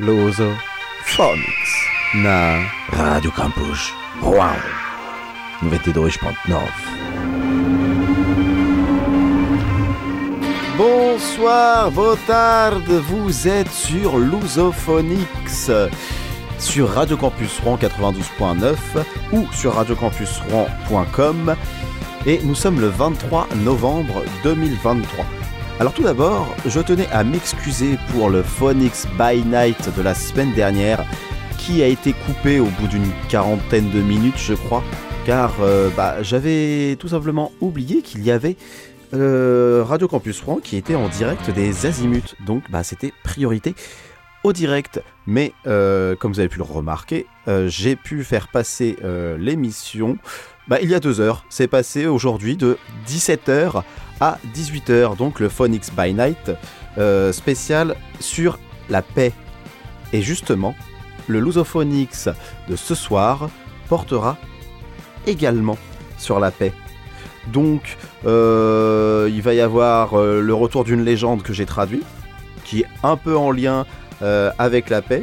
Loso Phonics na. Radio Campus Rouen. 92.9 Bonsoir, Votard, vous êtes sur Lusophonix sur Radio Campus Rouen 92.9 ou sur radiocampusrouen.com et nous sommes le 23 novembre 2023. Alors tout d'abord, je tenais à m'excuser pour le Phonix by Night de la semaine dernière qui a été coupé au bout d'une quarantaine de minutes je crois car euh, bah, j'avais tout simplement oublié qu'il y avait euh, Radio Campus Rouen qui était en direct des Azimuts. Donc bah, c'était priorité au direct. Mais euh, comme vous avez pu le remarquer, j'ai pu faire passer l'émission bah, il y a deux heures. C'est passé aujourd'hui de 17h à 18h. Donc le Phonics by Night euh, spécial sur la paix. Et justement, le Lusophonix de ce soir portera également sur la paix. Donc, euh, il va y avoir euh, le retour d'une légende que j'ai traduit, qui est un peu en lien avec la paix,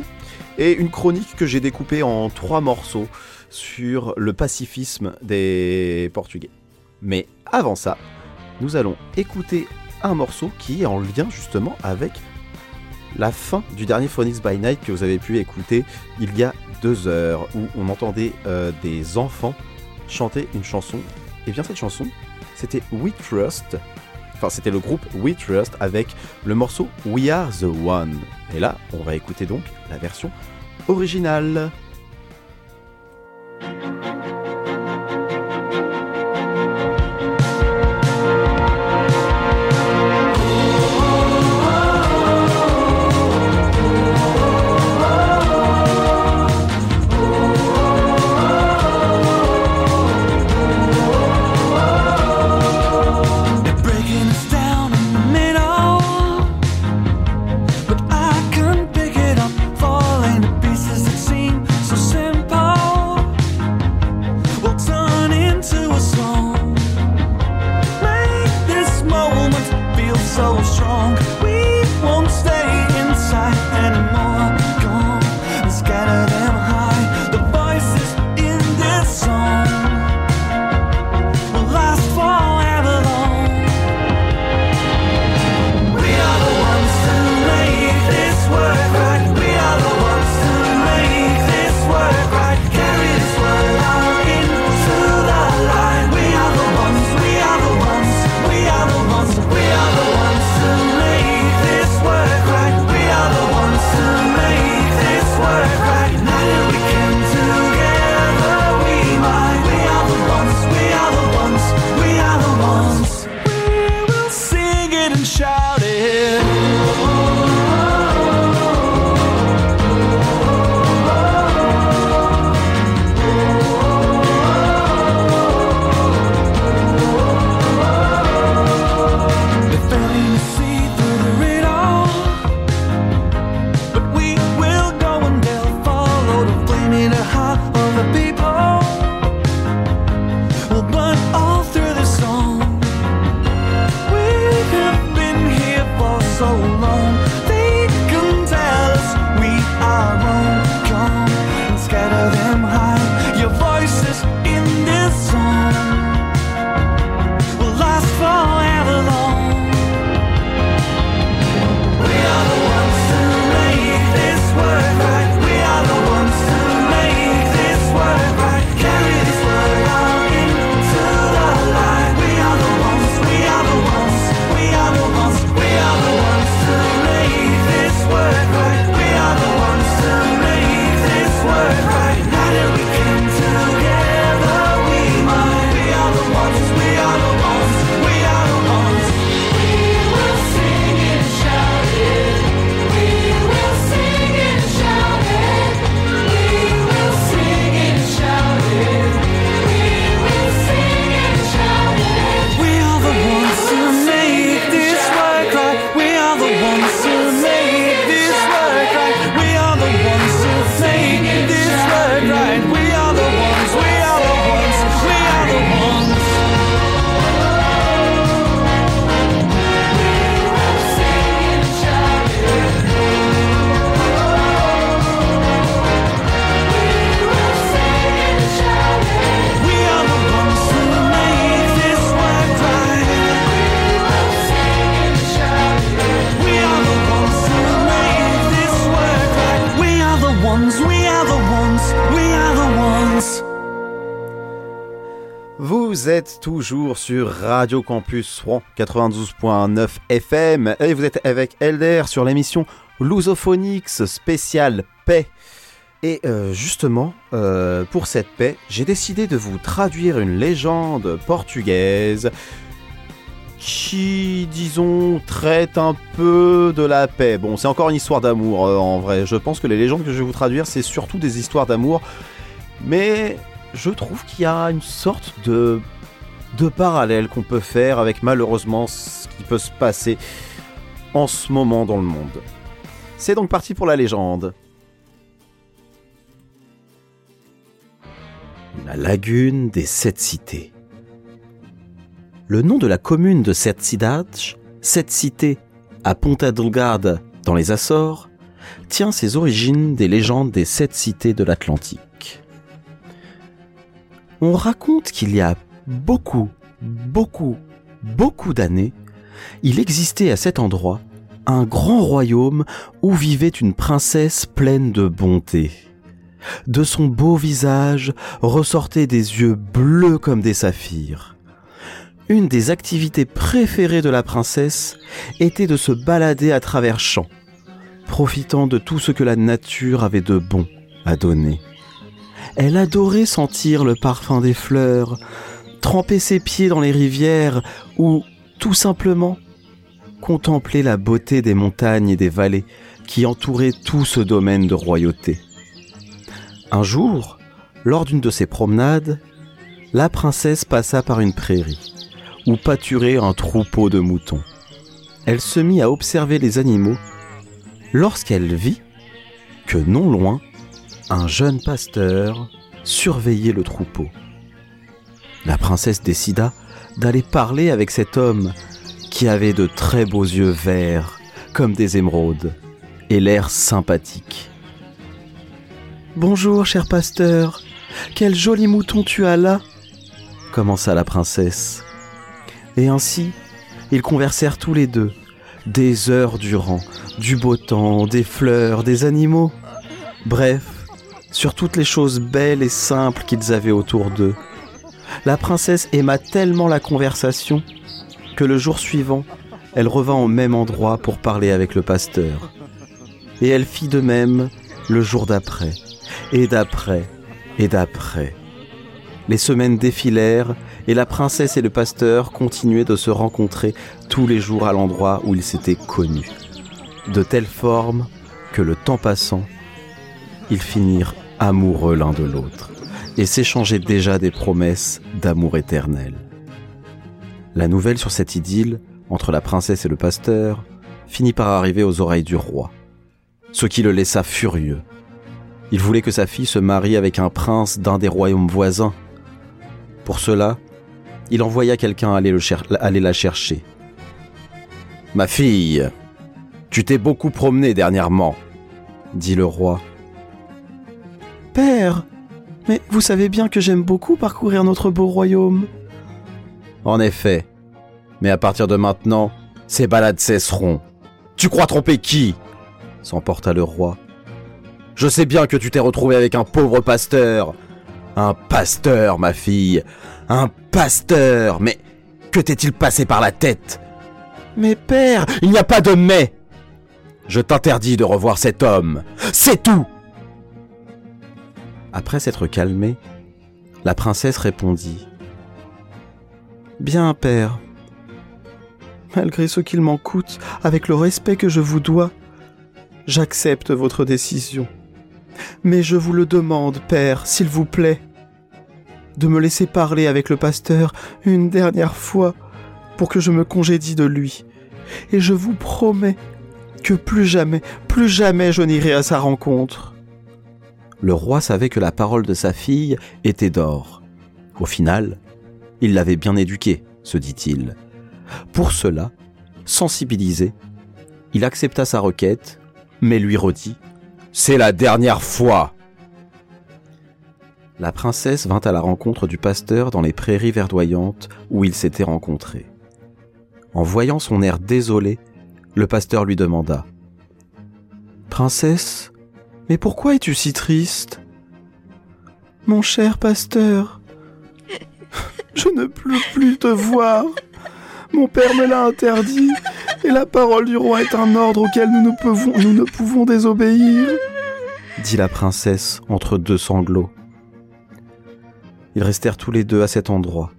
et une chronique que j'ai découpée en trois morceaux sur le pacifisme des Portugais. Mais avant ça, nous allons écouter un morceau qui est en lien justement avec la fin du dernier Phonics by Night que vous avez pu écouter il y a deux heures, où on entendait euh, des enfants chanter une chanson. Et bien cette chanson, c'était We Trust. Enfin, c'était le groupe We Trust avec le morceau We Are the One. Et là, on va écouter donc la version originale. Toujours sur Radio Campus Rouen 92.9 FM et vous êtes avec Elder sur l'émission Lusophonix spéciale paix. Et euh, justement, euh, pour cette paix, j'ai décidé de vous traduire une légende portugaise qui, disons, traite un peu de la paix. Bon, c'est encore une histoire d'amour euh, en vrai. Je pense que les légendes que je vais vous traduire, c'est surtout des histoires d'amour. Mais je trouve qu'il y a une sorte de, de parallèle qu'on peut faire avec malheureusement ce qui peut se passer en ce moment dans le monde. C'est donc parti pour la légende. La lagune des sept cités. Le nom de la commune de Sete Cidades, Sept cités, à Ponta Delgada, dans les Açores, tient ses origines des légendes des sept cités de l'Atlantique. On raconte qu'il y a beaucoup, beaucoup, beaucoup d'années, il existait à cet endroit un grand royaume où vivait une princesse pleine de bonté. De son beau visage ressortaient des yeux bleus comme des saphirs. Une des activités préférées de la princesse était de se balader à travers champs, profitant de tout ce que la nature avait de bon à donner. Elle adorait sentir le parfum des fleurs, tremper ses pieds dans les rivières ou, tout simplement, contempler la beauté des montagnes et des vallées qui entouraient tout ce domaine de royauté. Un jour, lors d'une de ses promenades, la princesse passa par une prairie où pâturait un troupeau de moutons. Elle se mit à observer les animaux lorsqu'elle vit que non loin, un jeune pasteur surveillait le troupeau. La princesse décida d'aller parler avec cet homme qui avait de très beaux yeux verts comme des émeraudes et l'air sympathique. Bonjour, cher pasteur. Quel joli mouton tu as là commença la princesse. Et ainsi, ils conversèrent tous les deux, des heures durant, du beau temps, des fleurs, des animaux. Bref, sur toutes les choses belles et simples qu'ils avaient autour d'eux. La princesse aima tellement la conversation que le jour suivant, elle revint au même endroit pour parler avec le pasteur. Et elle fit de même le jour d'après, et d'après, et d'après. Les semaines défilèrent et la princesse et le pasteur continuaient de se rencontrer tous les jours à l'endroit où ils s'étaient connus. De telle forme que le temps passant, ils finirent amoureux l'un de l'autre et s'échangeaient déjà des promesses d'amour éternel. La nouvelle sur cette idylle entre la princesse et le pasteur finit par arriver aux oreilles du roi, ce qui le laissa furieux. Il voulait que sa fille se marie avec un prince d'un des royaumes voisins. Pour cela, il envoya quelqu'un aller, aller la chercher. Ma fille, tu t'es beaucoup promenée dernièrement, dit le roi. Père, mais vous savez bien que j'aime beaucoup parcourir notre beau royaume. En effet, mais à partir de maintenant, ces balades cesseront. Tu crois tromper qui? s'emporta le roi. Je sais bien que tu t'es retrouvé avec un pauvre pasteur. Un pasteur, ma fille. Un pasteur. Mais que t'est-il passé par la tête? Mais père, il n'y a pas de mais. Je t'interdis de revoir cet homme. C'est tout. Après s'être calmée, la princesse répondit. Bien, père. Malgré ce qu'il m'en coûte, avec le respect que je vous dois, j'accepte votre décision. Mais je vous le demande, père, s'il vous plaît, de me laisser parler avec le pasteur une dernière fois pour que je me congédie de lui. Et je vous promets que plus jamais, plus jamais je n'irai à sa rencontre. Le roi savait que la parole de sa fille était d'or. Au final, il l'avait bien éduquée, se dit-il. Pour cela, sensibilisé, il accepta sa requête, mais lui redit ⁇ C'est la dernière fois !⁇ La princesse vint à la rencontre du pasteur dans les prairies verdoyantes où ils s'étaient rencontrés. En voyant son air désolé, le pasteur lui demanda ⁇ Princesse, mais pourquoi es-tu si triste ?⁇ Mon cher pasteur, je ne peux plus te voir. Mon père me l'a interdit, et la parole du roi est un ordre auquel nous ne pouvons, nous ne pouvons désobéir, dit la princesse entre deux sanglots. Ils restèrent tous les deux à cet endroit,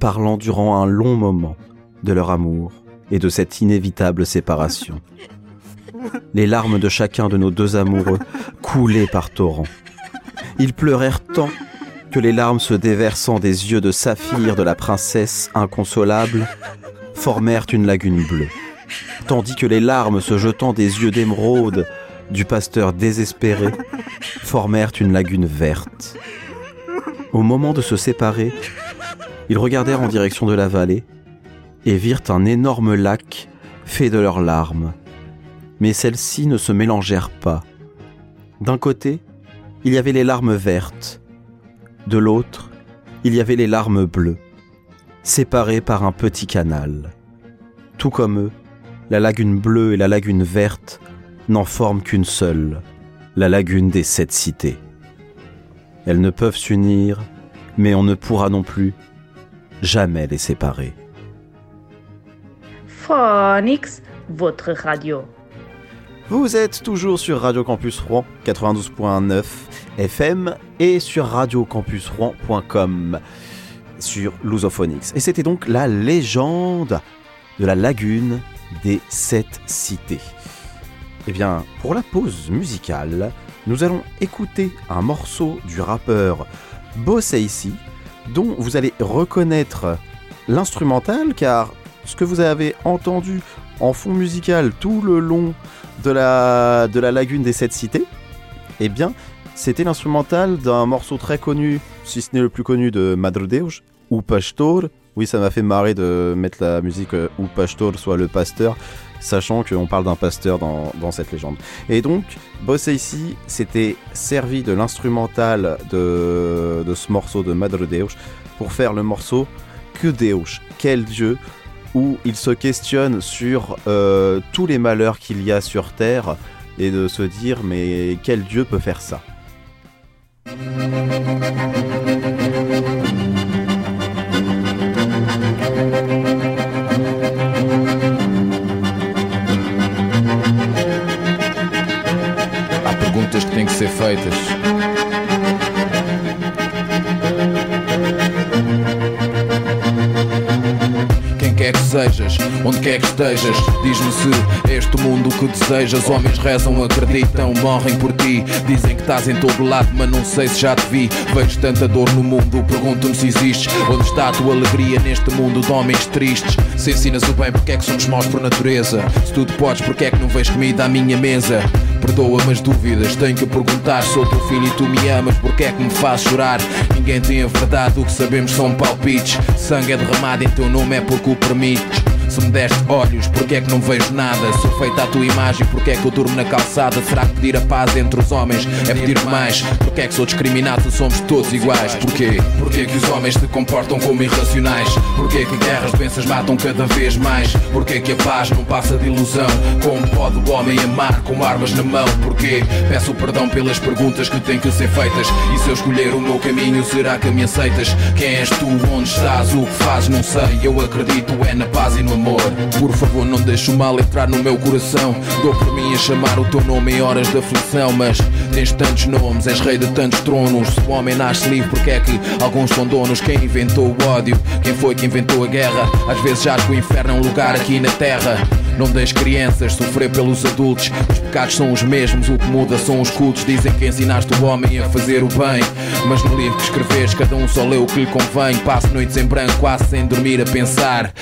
parlant durant un long moment de leur amour et de cette inévitable séparation. Les larmes de chacun de nos deux amoureux coulaient par torrents. Ils pleurèrent tant que les larmes se déversant des yeux de saphir de la princesse inconsolable formèrent une lagune bleue, tandis que les larmes se jetant des yeux d'émeraude du pasteur désespéré formèrent une lagune verte. Au moment de se séparer, ils regardèrent en direction de la vallée et virent un énorme lac fait de leurs larmes. Mais celles-ci ne se mélangèrent pas. D'un côté, il y avait les larmes vertes, de l'autre, il y avait les larmes bleues, séparées par un petit canal. Tout comme eux, la lagune bleue et la lagune verte n'en forment qu'une seule, la lagune des sept cités. Elles ne peuvent s'unir, mais on ne pourra non plus jamais les séparer. Phonix, votre radio. Vous êtes toujours sur Radio Campus Rouen 92.9 FM et sur radiocampusrouen.com sur Lusophonix. Et c'était donc la légende de la lagune des sept cités. Eh bien, pour la pause musicale, nous allons écouter un morceau du rappeur Bossaici, dont vous allez reconnaître l'instrumental, car ce que vous avez entendu en fond musical tout le long de la, de la lagune des sept cités, eh bien, c'était l'instrumental d'un morceau très connu, si ce n'est le plus connu de Madre Deus, ou Pastor. Oui, ça m'a fait marrer de mettre la musique euh, ou Pastor, soit le pasteur, sachant qu'on parle d'un pasteur dans, dans, cette légende. Et donc, Bossé ici s'était servi de l'instrumental de, de ce morceau de Madre Deus pour faire le morceau Que Deus, quel Dieu, où il se questionne sur euh, tous les malheurs qu'il y a sur Terre et de se dire mais quel Dieu peut faire ça? Quer que sejas, onde quer que estejas, diz-me se é este mundo que desejas. Homens rezam, acreditam, morrem por ti. Dizem que estás em todo lado, mas não sei se já te vi. Vejo tanta dor no mundo, pergunto-me se existes. Onde está a tua alegria neste mundo de homens tristes? Se ensinas o bem, porque é que somos maus por natureza? Se tudo podes, porque é que não vês comida à minha mesa? Perdoa-me as dúvidas, tenho que perguntar. Sou teu filho e tu me amas, porque é que me fazes chorar? Ninguém tem a verdade, o que sabemos são palpites. Sangue é derramado em teu nome, é porque o permites. Se me deste olhos, porque é que não vejo nada? Sou feita à tua imagem, porque é que eu durmo na calçada? Será que pedir a paz entre os homens é pedir mais? Porque é que sou discriminado se somos todos iguais? Porquê? Porquê que os homens se comportam como irracionais? Porquê que guerras, doenças matam cada vez mais? Porquê que a paz não passa de ilusão? Como pode o homem amar com armas na mão? Porquê? Peço perdão pelas perguntas que têm que ser feitas. E se eu escolher o meu caminho, será que me aceitas? Quem és tu? Onde estás? O que fazes? Não sei. Eu acredito é na paz e no amor. Por favor, não deixe o mal entrar no meu coração. Dou por mim a chamar o teu nome em horas de aflição. Mas tens tantos nomes, és rei de tantos tronos. Se o homem nasce livre, porque é que alguns são donos? Quem inventou o ódio? Quem foi que inventou a guerra? Às vezes acho que o inferno é um lugar aqui na terra. Não deixes crianças sofrer pelos adultos. Os pecados são os mesmos, o que muda são os cultos. Dizem que ensinaste o homem a fazer o bem. Mas no livro que escreves, cada um só lê o que lhe convém. Passo noites em branco, quase sem dormir a pensar.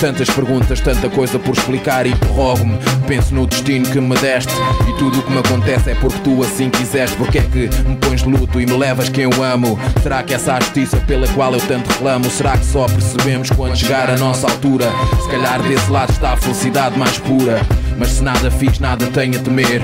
Tantas perguntas, tanta coisa por explicar. E prorrogo-me, penso no destino que me deste. E tudo o que me acontece é porque tu assim quiseste. Porque é que me pões de luto e me levas quem eu amo? Será que essa justiça pela qual eu tanto reclamo? Será que só percebemos quando chegar a nossa altura? Se calhar desse lado está a felicidade mais pura. Mas se nada fiz, nada tenho a temer.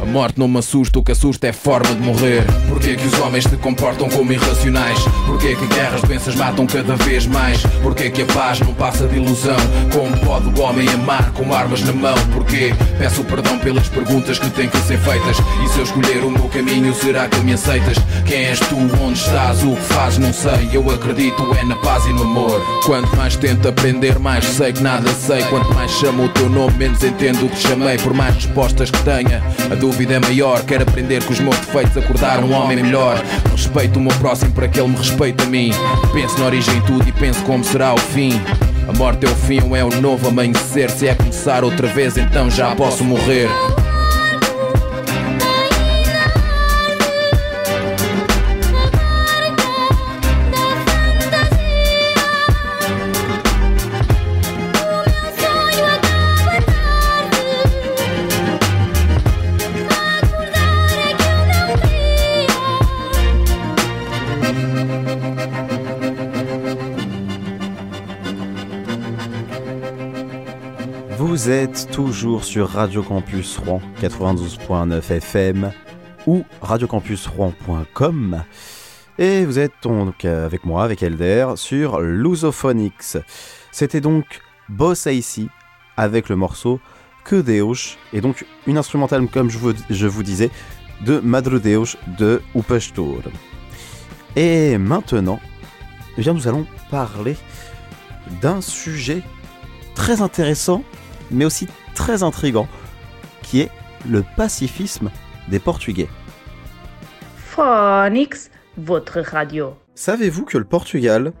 A morte não me assusta, o que assusta é forma de morrer. Porquê que os homens se comportam como irracionais? Porquê que guerras, doenças matam cada vez mais? Porquê que a paz não passa de ilusão? Como pode o homem amar com armas na mão? Porquê? Peço perdão pelas perguntas que têm que ser feitas. E se eu escolher o meu caminho, será que me aceitas? Quem és tu? Onde estás? O que fazes? Não sei. Eu acredito é na paz e no amor. Quanto mais tento aprender, mais sei que nada sei. Quanto mais chamo o teu nome, menos entendo o que chamei. Por mais respostas que tenha, a dúvida é maior. Quero aprender com os meus defeitos, acordar um homem melhor. Respeito o meu próximo para que ele me respeite a mim. Penso na origem tudo e penso como será o fim. A morte é o fim ou é o novo amanhecer? Se é começar outra vez, então já posso morrer. Vous êtes toujours sur Radio Campus Rouen 92.9 FM ou radiocampusrouen.com et vous êtes donc avec moi, avec Elder, sur Lusophonics. C'était donc Boss ici avec le morceau Que Deus et donc une instrumentale comme je vous, disais de Madre de Upestur. Et maintenant, eh bien, nous allons parler d'un sujet très intéressant mais aussi très intrigant, qui est le pacifisme des Portugais. Phonix, votre radio. Savez-vous que le Portugal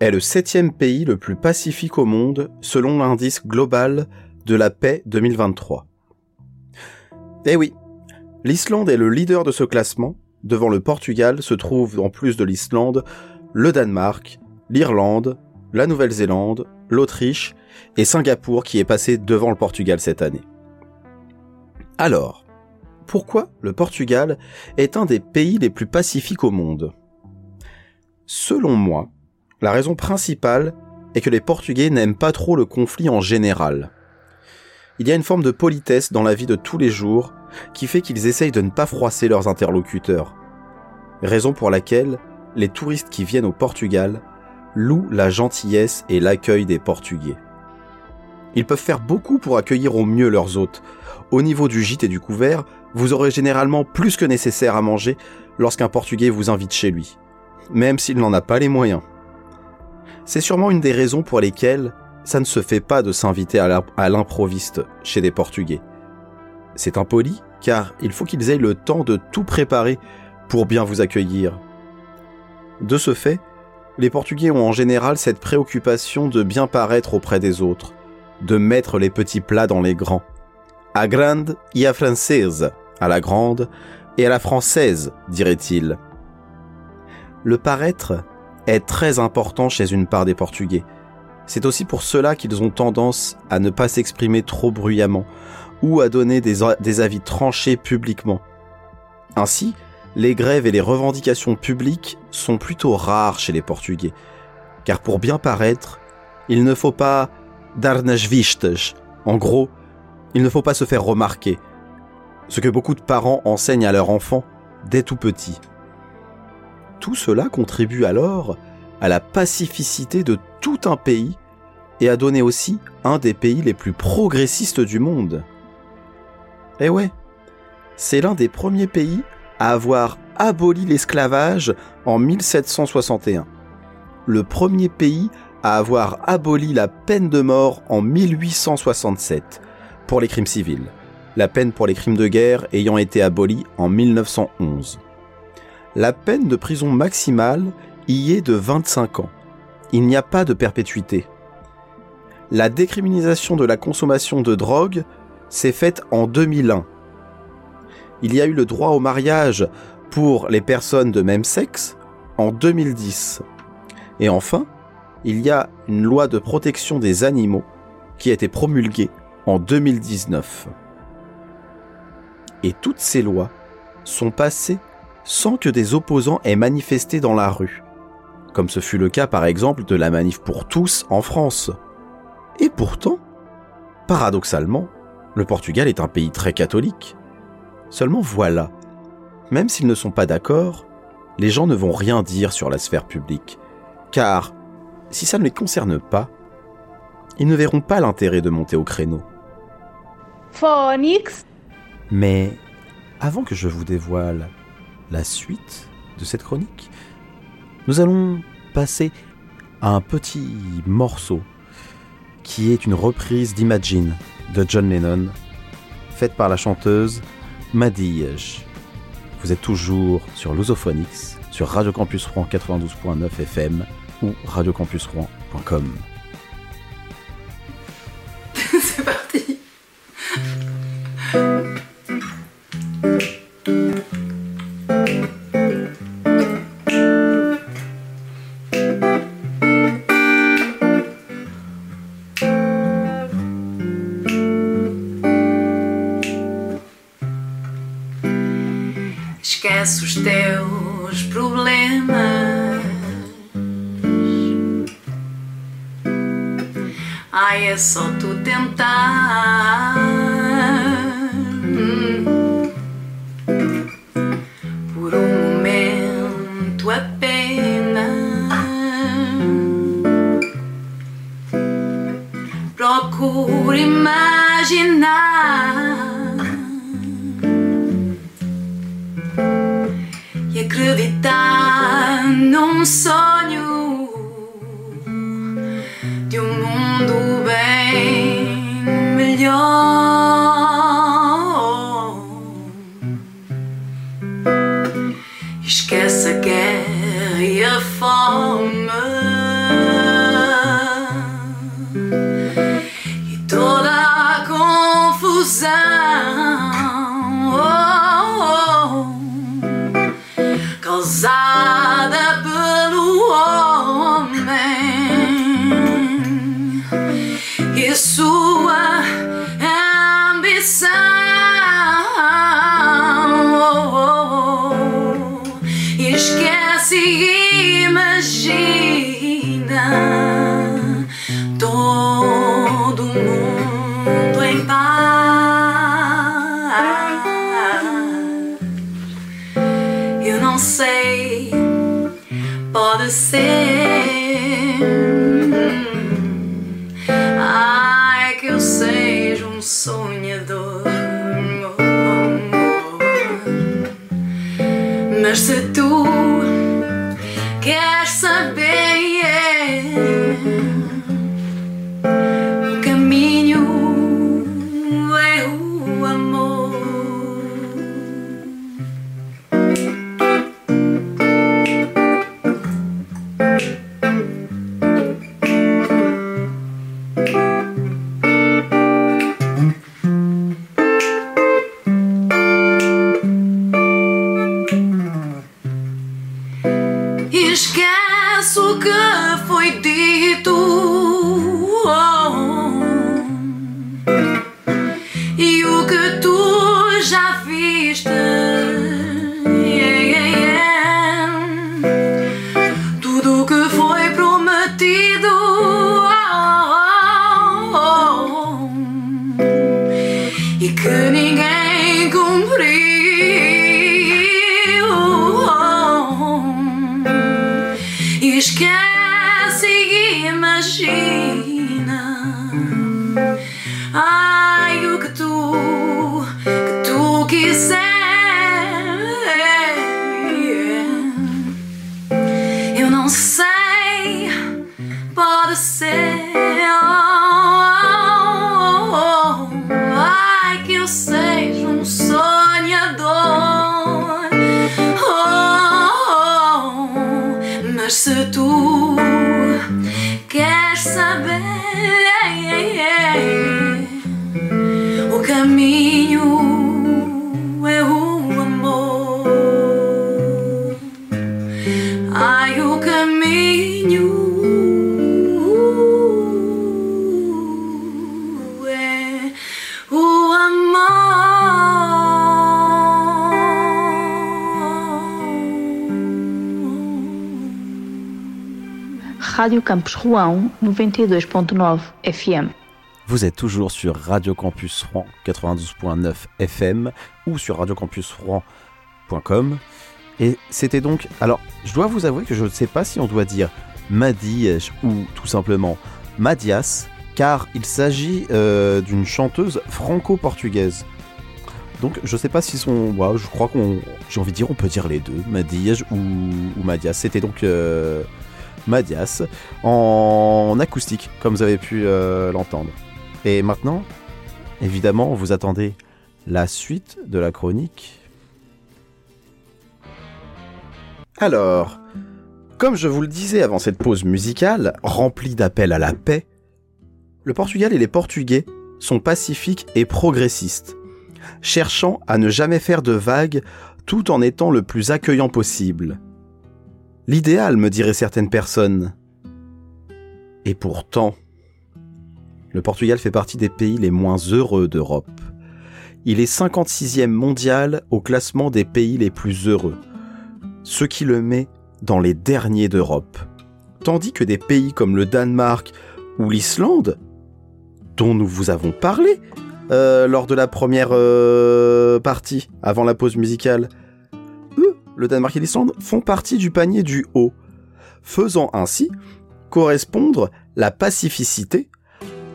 est le septième pays le plus pacifique au monde selon l'indice global de la paix 2023 Eh oui, l'Islande est le leader de ce classement. Devant le Portugal se trouvent en plus de l'Islande le Danemark, l'Irlande, la Nouvelle-Zélande, l'Autriche et Singapour qui est passé devant le Portugal cette année. Alors, pourquoi le Portugal est un des pays les plus pacifiques au monde? Selon moi, la raison principale est que les Portugais n'aiment pas trop le conflit en général. Il y a une forme de politesse dans la vie de tous les jours qui fait qu'ils essayent de ne pas froisser leurs interlocuteurs. Raison pour laquelle les touristes qui viennent au Portugal louent la gentillesse et l'accueil des Portugais. Ils peuvent faire beaucoup pour accueillir au mieux leurs hôtes. Au niveau du gîte et du couvert, vous aurez généralement plus que nécessaire à manger lorsqu'un Portugais vous invite chez lui, même s'il n'en a pas les moyens. C'est sûrement une des raisons pour lesquelles ça ne se fait pas de s'inviter à l'improviste chez des Portugais. C'est impoli car il faut qu'ils aient le temps de tout préparer pour bien vous accueillir. De ce fait, les Portugais ont en général cette préoccupation de bien paraître auprès des autres, de mettre les petits plats dans les grands. A grande y a française, à la grande et à la française, dirait-il. Le paraître est très important chez une part des Portugais. C'est aussi pour cela qu'ils ont tendance à ne pas s'exprimer trop bruyamment ou à donner des, des avis tranchés publiquement. Ainsi, les grèves et les revendications publiques sont plutôt rares chez les Portugais, car pour bien paraître, il ne faut pas darnas vistas. En gros, il ne faut pas se faire remarquer, ce que beaucoup de parents enseignent à leurs enfants dès tout petit. Tout cela contribue alors à la pacificité de tout un pays et à donner aussi un des pays les plus progressistes du monde. Eh ouais, c'est l'un des premiers pays à avoir aboli l'esclavage en 1761. Le premier pays avoir aboli la peine de mort en 1867 pour les crimes civils, la peine pour les crimes de guerre ayant été abolie en 1911. La peine de prison maximale y est de 25 ans. Il n'y a pas de perpétuité. La décriminalisation de la consommation de drogue s'est faite en 2001. Il y a eu le droit au mariage pour les personnes de même sexe en 2010. Et enfin, il y a une loi de protection des animaux qui a été promulguée en 2019. Et toutes ces lois sont passées sans que des opposants aient manifesté dans la rue, comme ce fut le cas par exemple de la manif pour tous en France. Et pourtant, paradoxalement, le Portugal est un pays très catholique. Seulement voilà, même s'ils ne sont pas d'accord, les gens ne vont rien dire sur la sphère publique, car si ça ne les concerne pas, ils ne verront pas l'intérêt de monter au créneau. Phonix Mais avant que je vous dévoile la suite de cette chronique, nous allons passer à un petit morceau qui est une reprise d'Imagine de John Lennon, faite par la chanteuse Madige. Vous êtes toujours sur Lusophonix, sur Radio Campus Rouen 92.9 FM ou radiocampusrouen.com. pensées, pas de scène. Radio Campus Rouen 92.9 FM. Vous êtes toujours sur Radio Campus Rouen 92.9 FM ou sur radiocampusrouen.com. Et c'était donc. Alors, je dois vous avouer que je ne sais pas si on doit dire Madiège ou tout simplement Madias, car il s'agit euh, d'une chanteuse franco-portugaise. Donc je ne sais pas si son... Je crois qu'on... J'ai envie de dire, on peut dire les deux, Madiège ou, Madias. C'était donc euh, Madias en acoustique, comme vous avez pu euh, l'entendre. Et maintenant, évidemment, vous attendez la suite de la chronique. Alors, comme je vous le disais avant cette pause musicale, remplie d'appels à la paix, le Portugal et les Portugais sont pacifiques et progressistes, cherchant à ne jamais faire de vagues tout en étant le plus accueillant possible. L'idéal, me diraient certaines personnes. Et pourtant, le Portugal fait partie des pays les moins heureux d'Europe. Il est 56e mondial au classement des pays les plus heureux, ce qui le met dans les derniers d'Europe. Tandis que des pays comme le Danemark ou l'Islande, dont nous vous avons parlé euh, lors de la première euh, partie, avant la pause musicale, le Danemark et l'Islande, font partie du panier du haut, faisant ainsi correspondre la pacificité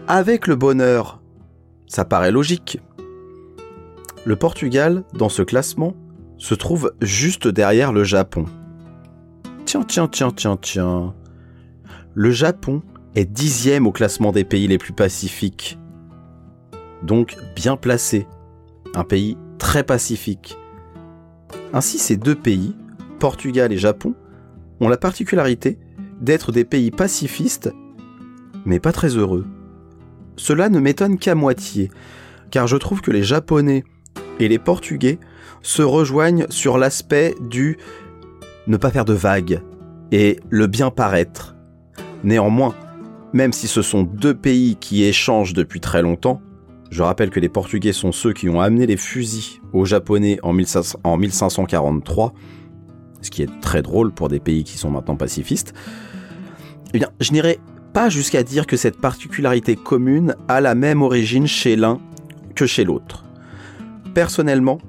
avec le bonheur. Ça paraît logique. Le Portugal, dans ce classement, se trouve juste derrière le Japon. Tiens, tiens, tiens, tiens, tiens. Le Japon est dixième au classement des pays les plus pacifiques. Donc bien placé. Un pays très pacifique. Ainsi, ces deux pays, Portugal et Japon, ont la particularité d'être des pays pacifistes, mais pas très heureux. Cela ne m'étonne qu'à moitié, car je trouve que les Japonais et les Portugais se rejoignent sur l'aspect du ne pas faire de vagues et le bien paraître. Néanmoins, même si ce sont deux pays qui échangent depuis très longtemps, je rappelle que les Portugais sont ceux qui ont amené les fusils aux Japonais en 1500 en 1543, ce qui est très drôle pour des pays qui sont maintenant pacifistes, eh bien, je n'irai pas jusqu'à dire que cette particularité commune a la même origine chez l'un que chez l'autre. Personnellement,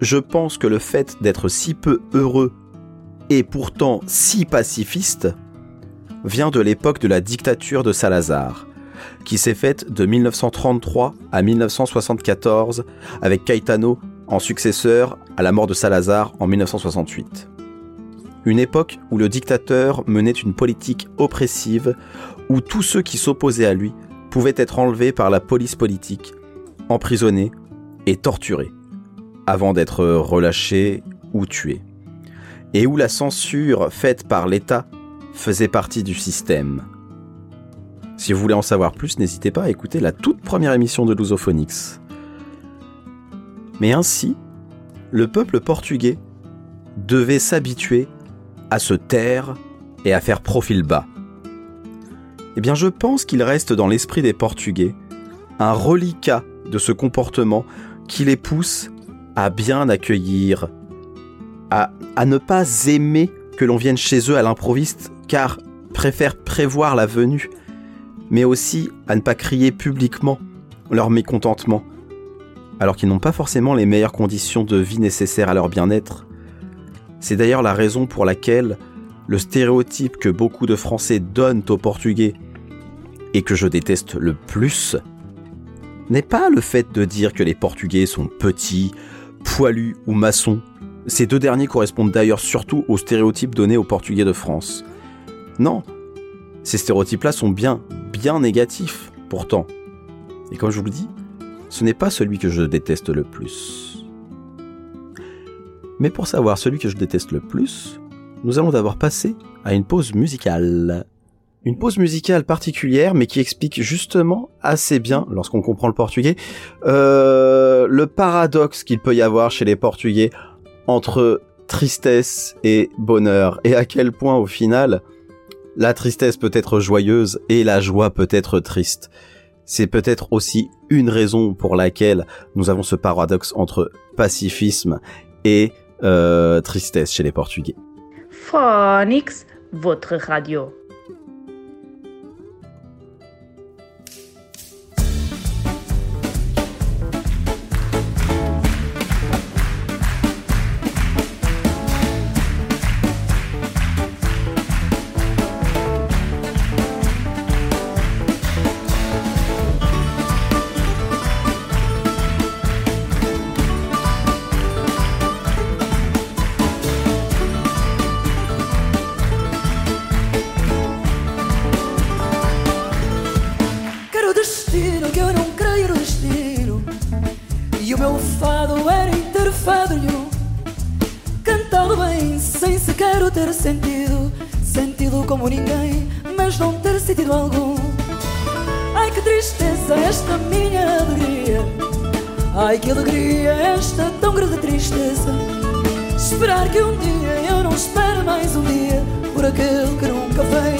je pense que le fait d'être si peu heureux et pourtant si pacifiste vient de l'époque de la dictature de Salazar, qui s'est faite de 1933 à 1974 avec Caetano en successeur à la mort de Salazar en 1968. Une époque où le dictateur menait une politique oppressive, où tous ceux qui s'opposaient à lui pouvaient être enlevés par la police politique, emprisonnés et torturés, avant d'être relâchés ou tués. Et où la censure faite par l'État faisait partie du système. Si vous voulez en savoir plus, n'hésitez pas à écouter la toute première émission de Lusophonix. Mais ainsi, le peuple portugais devait s'habituer à se taire et à faire profil bas. Eh bien, je pense qu'il reste dans l'esprit des Portugais un reliquat de ce comportement qui les pousse à bien accueillir, à, à ne pas aimer que l'on vienne chez eux à l'improviste, car préfèrent prévoir la venue, mais aussi à ne pas crier publiquement leur mécontentement, alors qu'ils n'ont pas forcément les meilleures conditions de vie nécessaires à leur bien-être. C'est d'ailleurs la raison pour laquelle le stéréotype que beaucoup de Français donnent aux Portugais et que je déteste le plus n'est pas le fait de dire que les Portugais sont petits, poilus ou maçons. Ces deux derniers correspondent d'ailleurs surtout aux stéréotypes donnés aux Portugais de France. Non, ces stéréotypes-là sont bien, bien négatifs, pourtant. Et comme je vous le dis, ce n'est pas celui que je déteste le plus. Mais pour savoir celui que je déteste le plus, nous allons d'abord passer à une pause musicale. Une pause musicale particulière, mais qui explique justement assez bien, lorsqu'on comprend le portugais, euh, le paradoxe qu'il peut y avoir chez les Portugais entre tristesse et bonheur, et à quel point au final, la tristesse peut être joyeuse et la joie peut être triste. C'est peut-être aussi une raison pour laquelle nous avons ce paradoxe entre pacifisme et euh, tristesse chez les Portugais. Phonix, votre radio. Ai que alegria esta tão grande tristeza. Esperar que um dia eu não espere mais um dia por aquele que nunca vem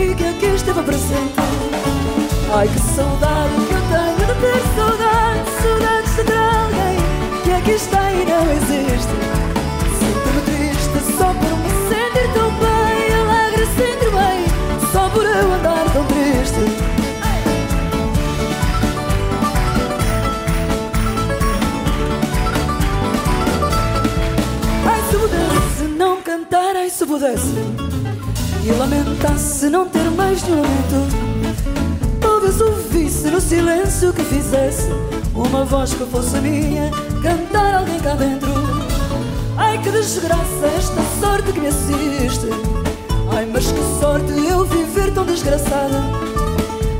e que aqui esteve presente. Ai que saudade que eu tenho de ter saudade, saudades de ter alguém que aqui está e não existe. Pudesse E lamentasse não ter mais nenhum lamento Talvez ouvisse no silêncio que fizesse Uma voz que fosse minha Cantar alguém cá dentro. Ai que desgraça esta sorte que me assiste. Ai mas que sorte eu viver tão desgraçada.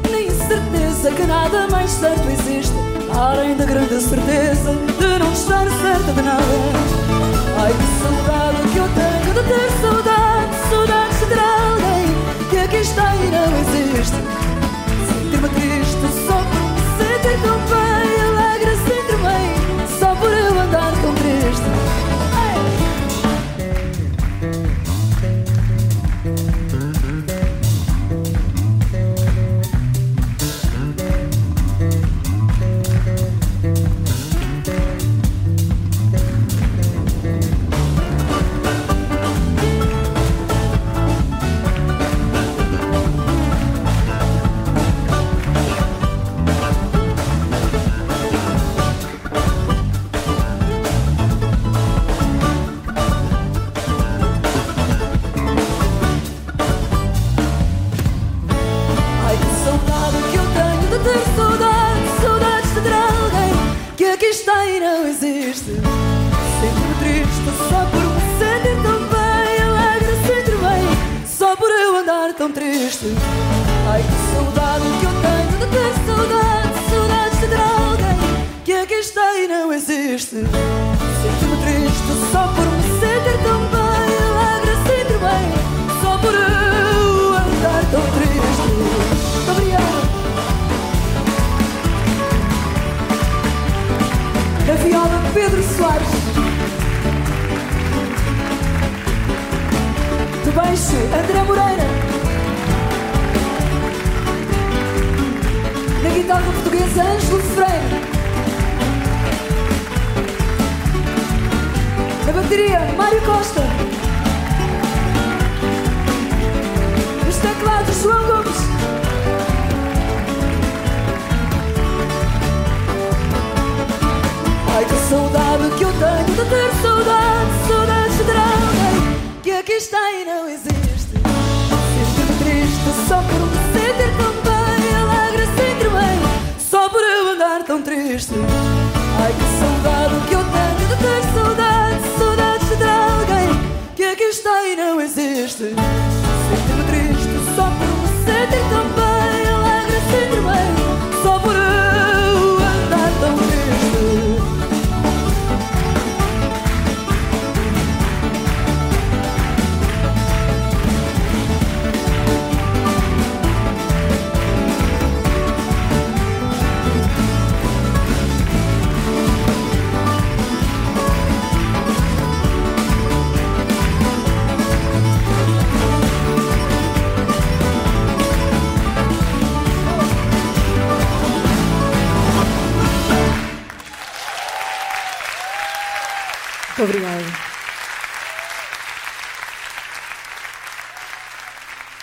Nem certeza que nada mais certo existe Além da grande certeza de não estar certa de nada. Ai que saudade que eu tenho de saudade Saudades de alguém que aqui está e não existe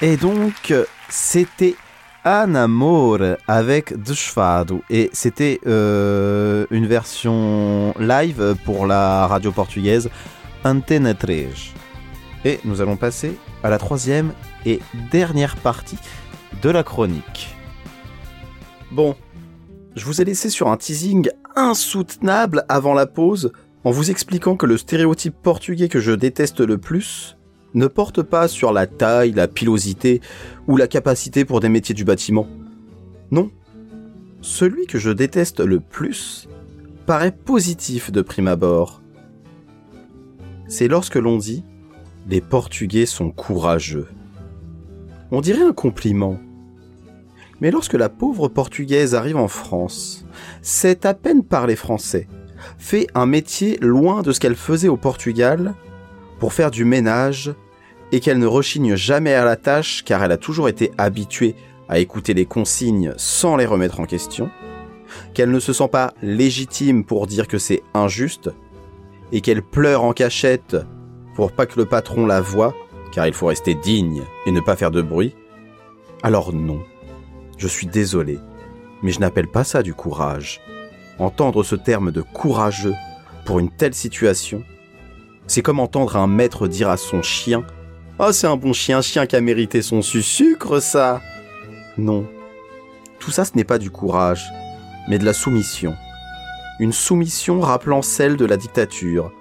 Et donc, c'était Un Amor avec Desfado. Et c'était euh, une version live pour la radio portugaise Antena 3. Et nous allons passer à la troisième et dernière partie de la chronique. Bon, je vous ai laissé sur un teasing insoutenable avant la pause en vous expliquant que le stéréotype portugais que je déteste le plus ne porte pas sur la taille, la pilosité ou la capacité pour des métiers du bâtiment. Non. Celui que je déteste le plus paraît positif de prime abord. C'est lorsque l'on dit Les Portugais sont courageux. On dirait un compliment. Mais lorsque la pauvre Portugaise arrive en France, sait à peine parler français, fait un métier loin de ce qu'elle faisait au Portugal, pour faire du ménage, et qu'elle ne rechigne jamais à la tâche car elle a toujours été habituée à écouter les consignes sans les remettre en question, qu'elle ne se sent pas légitime pour dire que c'est injuste, et qu'elle pleure en cachette pour pas que le patron la voie, car il faut rester digne et ne pas faire de bruit, alors non, je suis désolé, mais je n'appelle pas ça du courage. Entendre ce terme de courageux pour une telle situation, c'est comme entendre un maître dire à son chien Oh, c'est un bon chien, chien qui a mérité son sucre, ça Non. Tout ça, ce n'est pas du courage, mais de la soumission. Une soumission rappelant celle de la dictature,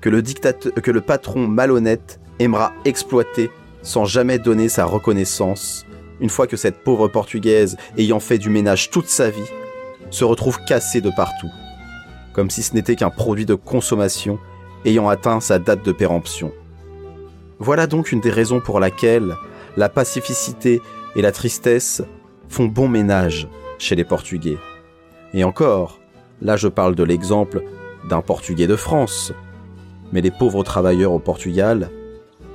que le, dictate- que le patron malhonnête aimera exploiter sans jamais donner sa reconnaissance, une fois que cette pauvre Portugaise, ayant fait du ménage toute sa vie, se retrouve cassée de partout, comme si ce n'était qu'un produit de consommation ayant atteint sa date de péremption. Voilà donc une des raisons pour laquelle la pacificité et la tristesse font bon ménage chez les Portugais. Et encore, là je parle de l'exemple d'un Portugais de France. Mais les pauvres travailleurs au Portugal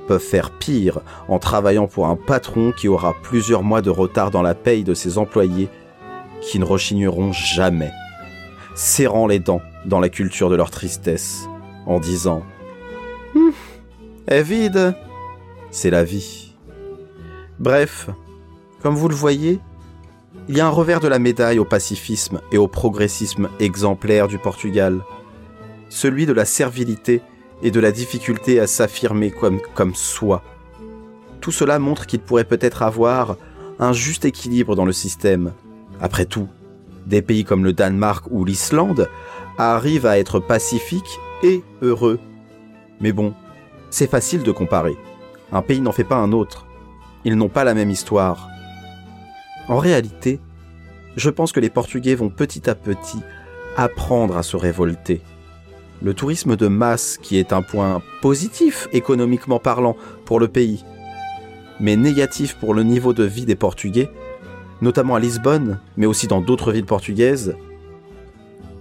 peuvent faire pire en travaillant pour un patron qui aura plusieurs mois de retard dans la paye de ses employés qui ne rechigneront jamais, serrant les dents dans la culture de leur tristesse, en disant Hum, est vide, c'est la vie. Bref, comme vous le voyez, il y a un revers de la médaille au pacifisme et au progressisme exemplaire du Portugal, celui de la servilité et de la difficulté à s'affirmer comme, comme soi. Tout cela montre qu'il pourrait peut-être avoir un juste équilibre dans le système. Après tout, des pays comme le Danemark ou l'Islande arrivent à être pacifiques et heureux. Mais bon, c'est facile de comparer. Un pays n'en fait pas un autre. Ils n'ont pas la même histoire. En réalité, je pense que les Portugais vont petit à petit apprendre à se révolter. Le tourisme de masse, qui est un point positif économiquement parlant pour le pays, mais négatif pour le niveau de vie des Portugais, notamment à Lisbonne, mais aussi dans d'autres villes portugaises,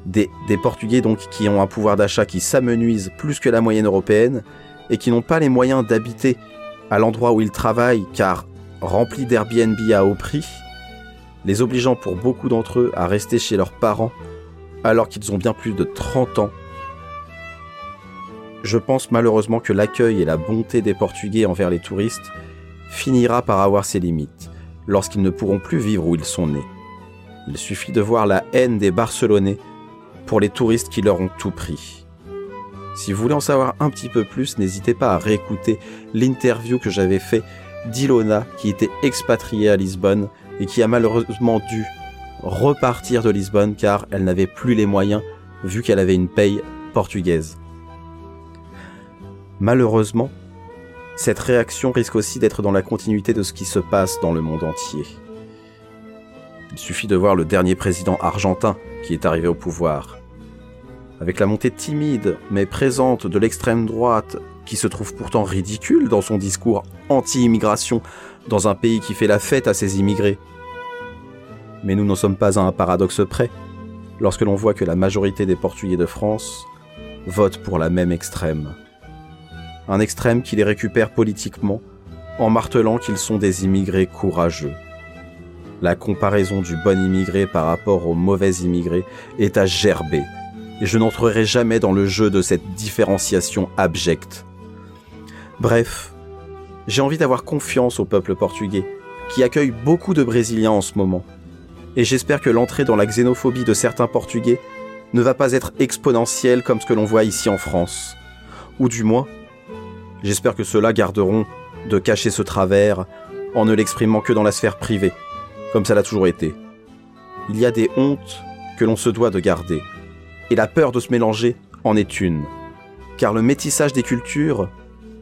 des, Portugais donc qui ont un pouvoir d'achat qui s'amenuise plus que la moyenne européenne et qui n'ont pas les moyens d'habiter à l'endroit où ils travaillent car remplis d'Airbnb à haut prix, les obligeant pour beaucoup d'entre eux à rester chez leurs parents alors qu'ils ont bien plus de 30 ans. Je pense malheureusement que l'accueil et la bonté des Portugais envers les touristes finira par avoir ses limites lorsqu'ils ne pourront plus vivre où ils sont nés. Il suffit de voir la haine des Barcelonais pour les touristes qui leur ont tout pris. Si vous voulez en savoir un petit peu plus, n'hésitez pas à réécouter l'interview que j'avais fait d'Ilona qui était expatriée à Lisbonne et qui a malheureusement dû repartir de Lisbonne car elle n'avait plus les moyens vu qu'elle avait une paye portugaise. Malheureusement, cette réaction risque aussi d'être dans la continuité de ce qui se passe dans le monde entier. Il suffit de voir le dernier président argentin qui est arrivé au pouvoir. Avec la montée timide mais présente de l'extrême droite, qui se trouve pourtant ridicule dans son discours anti-immigration dans un pays qui fait la fête à ses immigrés. Mais nous n'en sommes pas à un paradoxe près, lorsque l'on voit que la majorité des Portugais de France votent pour la même extrême. Un extrême qui les récupère politiquement en martelant qu'ils sont des immigrés courageux. La comparaison du bon immigré par rapport au mauvais immigré est à gerber, et je n'entrerai jamais dans le jeu de cette différenciation abjecte. Bref, j'ai envie d'avoir confiance au peuple portugais, qui accueille beaucoup de Brésiliens en ce moment, et j'espère que l'entrée dans la xénophobie de certains Portugais ne va pas être exponentielle comme ce que l'on voit ici en France. Ou du moins, j'espère que ceux-là garderont de cacher ce travers en ne l'exprimant que dans la sphère privée, comme ça l'a toujours été. Il y a des hontes que l'on se doit de garder, et la peur de se mélanger en est une. Car le métissage des cultures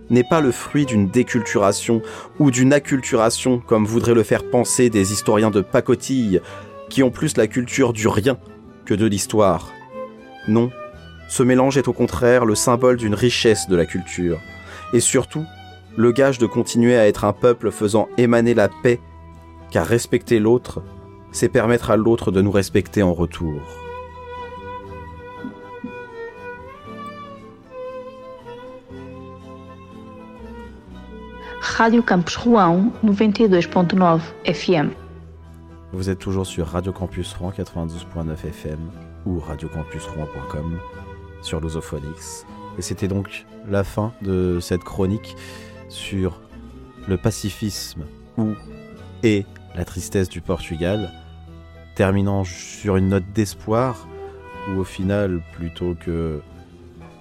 n'est pas le fruit d'une déculturation ou d'une acculturation comme voudraient le faire penser des historiens de pacotille qui ont plus la culture du rien que de l'histoire. Non, ce mélange est au contraire le symbole d'une richesse de la culture, et surtout le gage de continuer à être un peuple faisant émaner la paix, car respecter l'autre, c'est permettre à l'autre de nous respecter en retour. Rádio Campus Rouen 92.9 FM. Vous êtes toujours sur Radio Campus Rouen 92.9 FM ou radiocampusrouen.com sur Lusophonix. Et c'était donc la fin de cette chronique sur le pacifisme ou et la tristesse du Portugal, terminant sur une note d'espoir où au final, plutôt que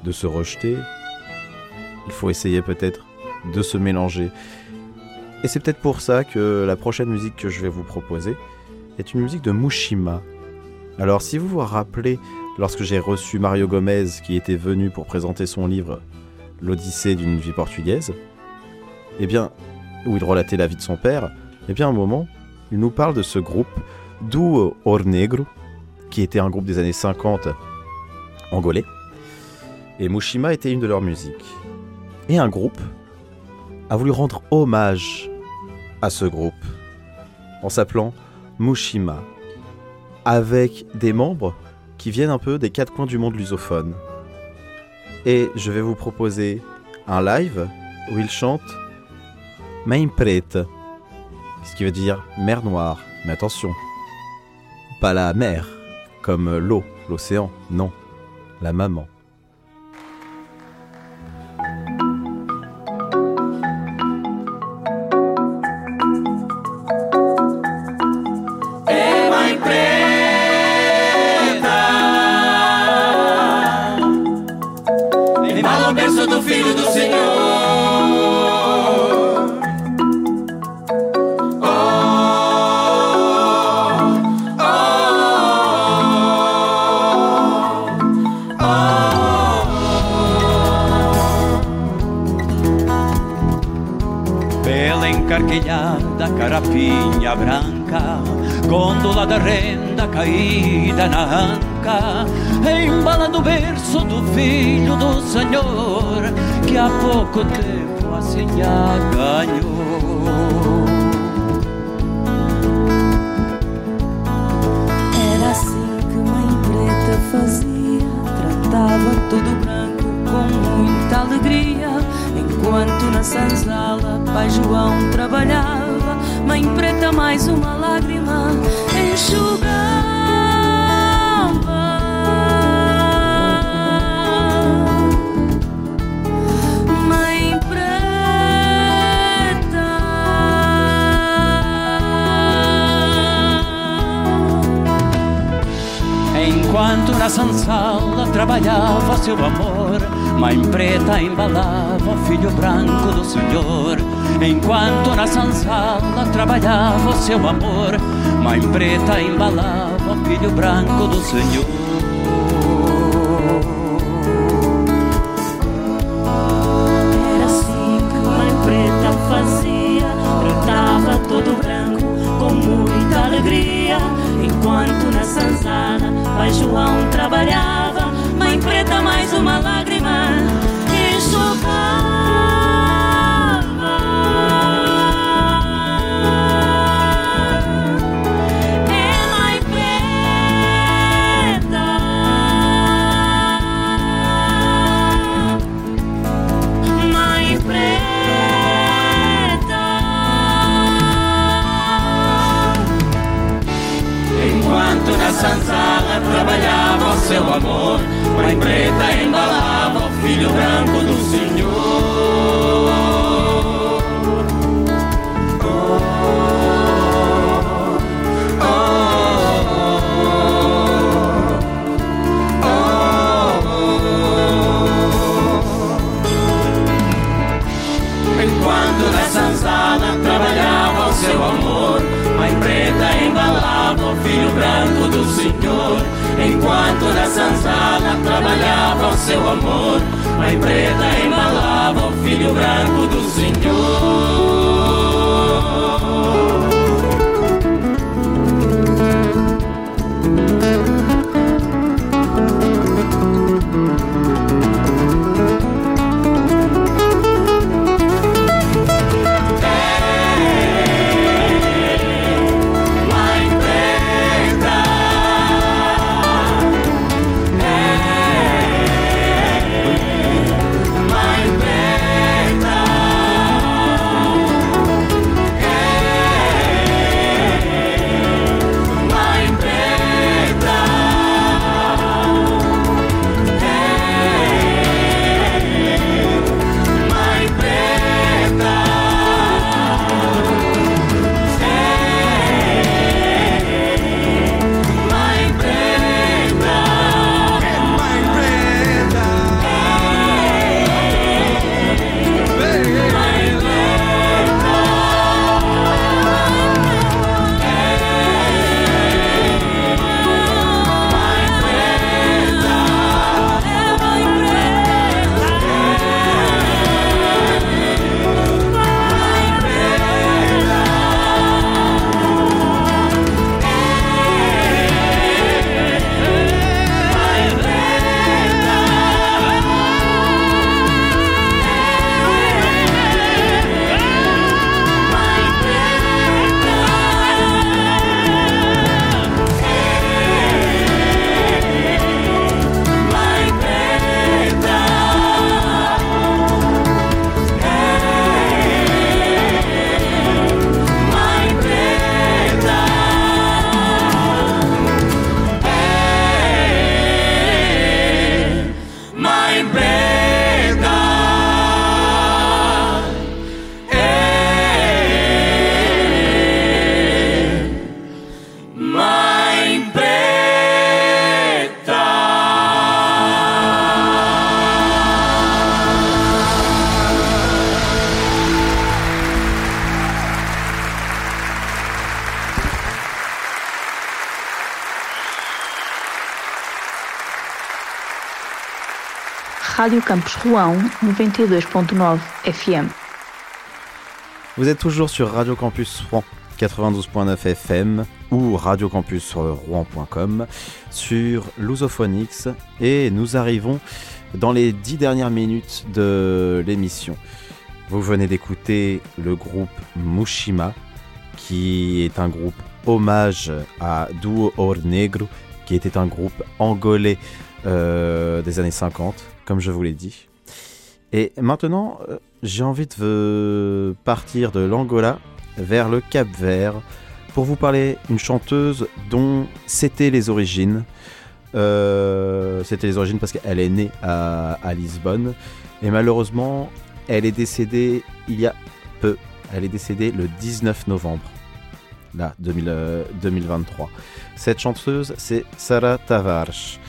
de se rejeter, il faut essayer peut-être de se mélanger. Et c'est peut-être pour ça que la prochaine musique que je vais vous proposer est une musique de Mushima. Alors si vous vous rappelez, lorsque j'ai reçu Mario Gomez qui était venu pour présenter son livre L'Odyssée d'une vie portugaise, eh bien, où il relatait la vie de son père, eh bien à un moment, il nous parle de ce groupe Duo Or Negro, qui était un groupe des années 50 angolais. Et Mushima était une de leurs musiques. Et un groupe a voulu rendre hommage à ce groupe en s'appelant Mushima, avec des membres qui viennent un peu des quatre coins du monde lusophone. Et je vais vous proposer un live où ils chantent Main Prete, ce qui veut dire mer noire. Mais attention, pas la mer, comme l'eau, l'océan, non, la maman. Carapinha branca Gôndola da renda caída na anca Embalando o berço do filho do Senhor Que há pouco tempo assim a ganhou Era assim que mãe preta fazia, tratava tudo branco com muita alegria. Enquanto na senzala pai João trabalhava, mãe preta mais uma lágrima enxugava. Mãe preta. Enquanto na senzala trabalhava seu amor Mãe preta embalava o filho branco do Senhor. Enquanto na senzala trabalhava o seu amor Mãe preta embalava o filho branco do Senhor Mãe preta embalava o filho branco do Senhor. Enquanto na senzala trabalhava o seu amor Mãe preta embalava o filho branco do Senhor Enquanto na senzala trabalhava o seu amor Mãe preta embalava o filho branco do Senhor Rádio Campus Rouen 92.9 FM. Vous êtes toujours sur Radio Campus Rouen 92.9 FM ou radiocampusrouen.com sur Lusophonix et nous arrivons dans les dix dernières minutes de l'émission. Vous venez d'écouter le groupe Mushima qui est un groupe hommage à Duo Or Negro qui était un groupe angolais euh, des années 50 comme je vous l'ai dit. Et maintenant, euh, j'ai envie de partir de l'Angola vers le Cap Vert pour vous parler d'une chanteuse dont c'était les origines. Euh, c'était les origines parce qu'elle est née à, Lisbonne et malheureusement elle est décédée il y a peu. Elle est décédée le 19 novembre, là, 2023. Euh, Cette chanteuse, c'est Sarah Tavares.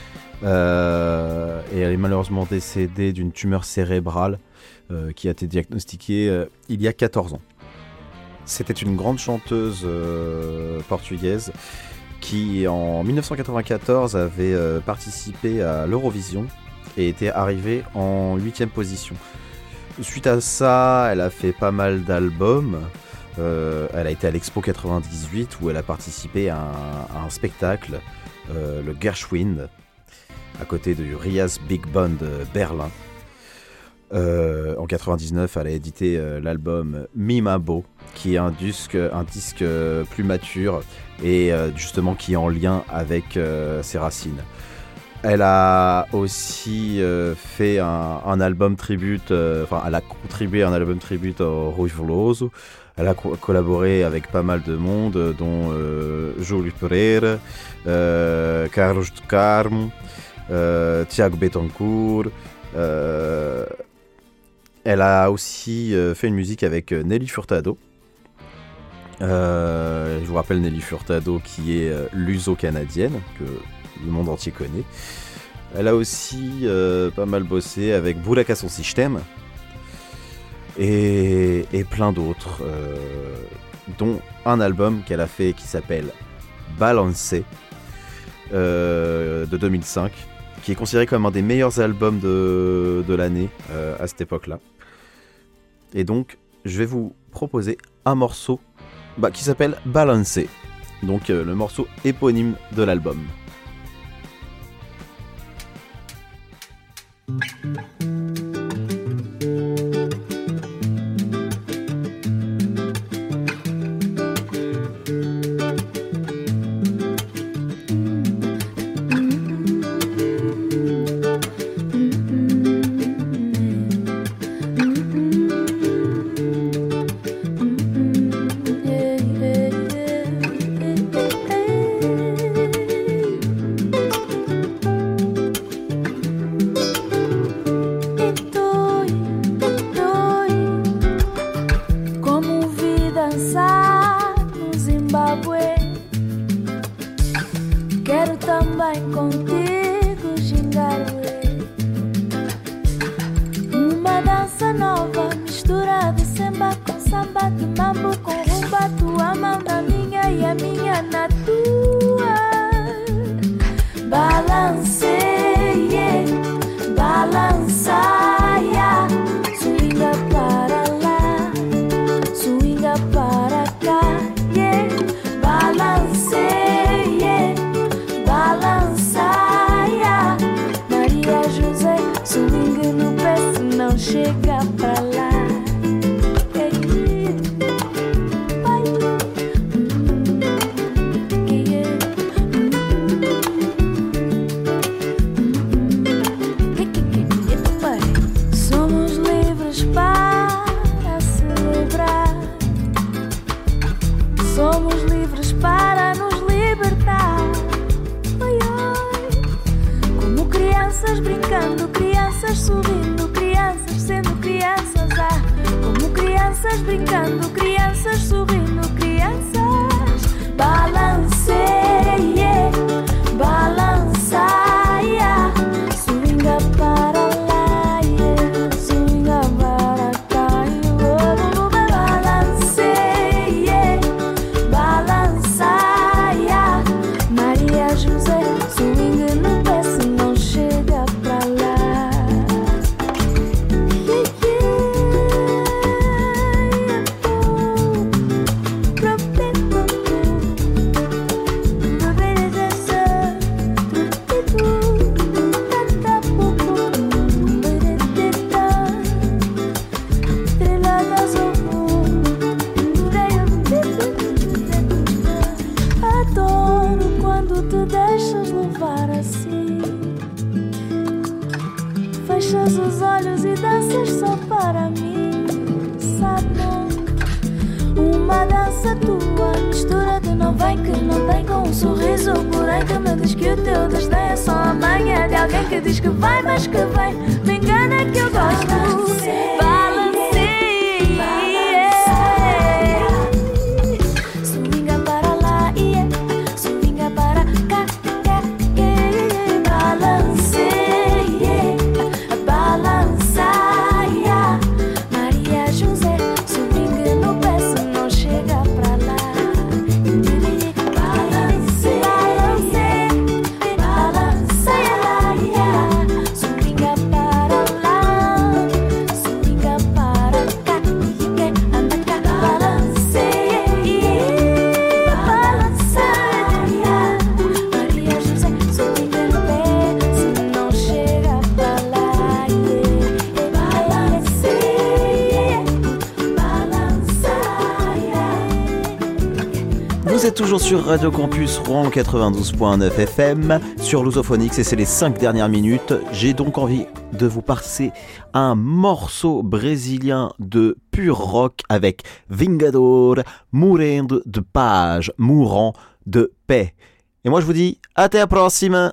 Euh, et elle est malheureusement décédée d'une tumeur cérébrale qui a été diagnostiquée il y a 14 ans. C'était une grande chanteuse euh, portugaise qui en 1994 avait euh, participé à l'Eurovision et était arrivée en 8 position. Suite à ça, elle a fait pas mal d'albums. Euh, elle a été à l'Expo 98 où elle a participé à un, spectacle, le Gershwind, à côté du Rias Big Band Berlin. Euh, en 99, elle a édité euh, l'album Mimabo, qui est un disque, un disque euh, plus mature et justement qui est en lien avec ses racines. Elle a aussi fait un, album tribute, enfin, elle a contribué à un album tribute au Rui Veloso. Elle a collaboré avec pas mal de monde, dont Júlio Pereira, Carlos de Carmo, Tiago Betancourt. Elle a aussi euh, fait une musique avec euh, Nelly Furtado. Euh, je vous rappelle Nelly Furtado qui est luso-canadienne, que le monde entier connaît. Elle a aussi pas mal bossé avec Buraka Son System et, plein d'autres, dont un album qu'elle a fait qui s'appelle Balancé de 2005, qui est considéré comme un des meilleurs albums de, l'année à cette époque-là. Et donc, je vais vous proposer un morceau bah, qui s'appelle Balancer. Donc, euh, le morceau éponyme de l'album. sur Radio Campus Rouen 92.9 FM, sur Lusophonix, et c'est les 5 dernières minutes. J'ai donc envie de vous passer un morceau brésilien de pur rock avec Vingador, Mourendo de Page, Mourant de Paix. Et moi je vous dis, à la prochaine!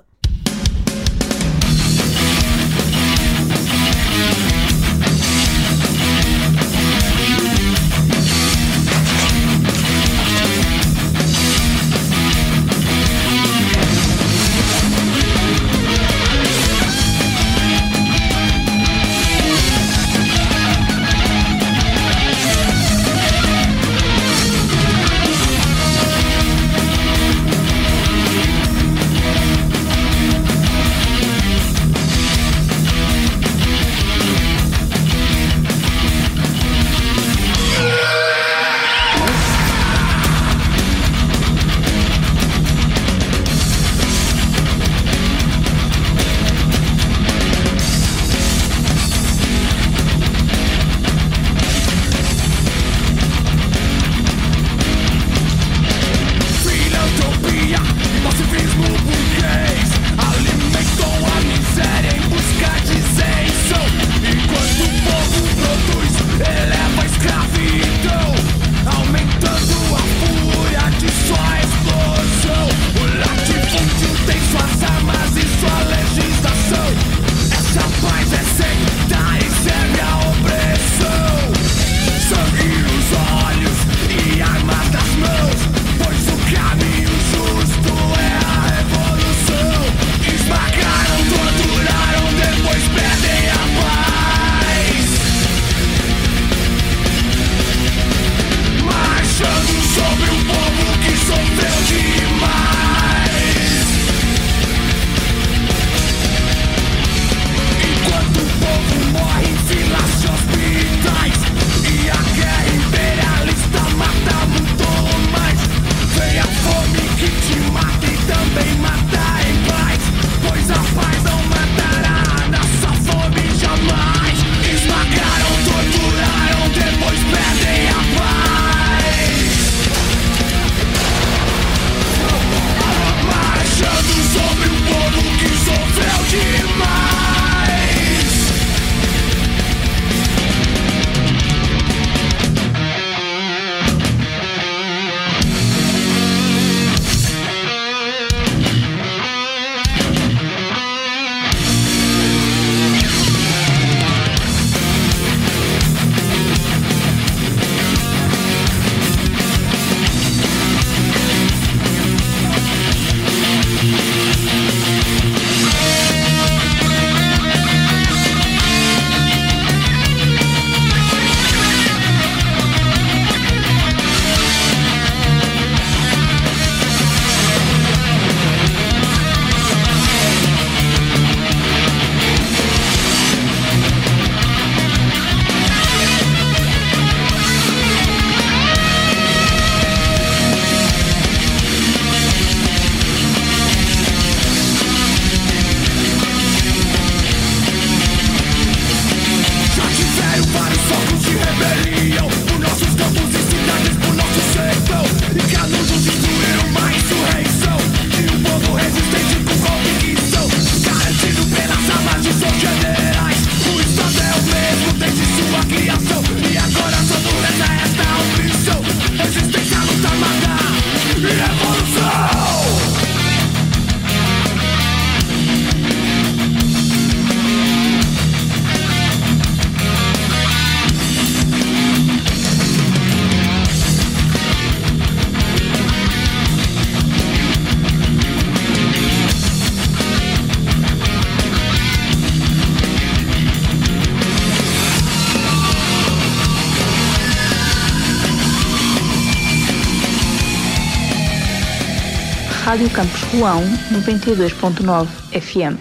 Rádio Campus Ruão 92.9 FM.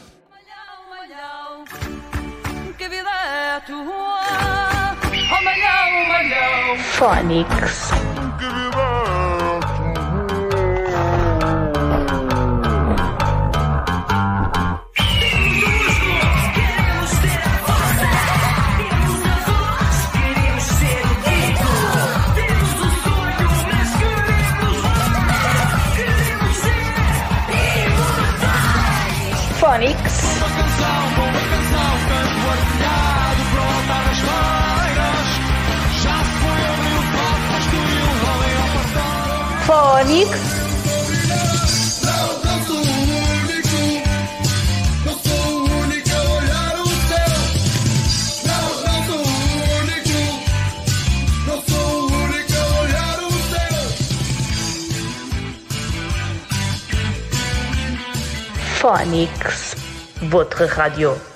Que Phonics. Phonics. Votre radio.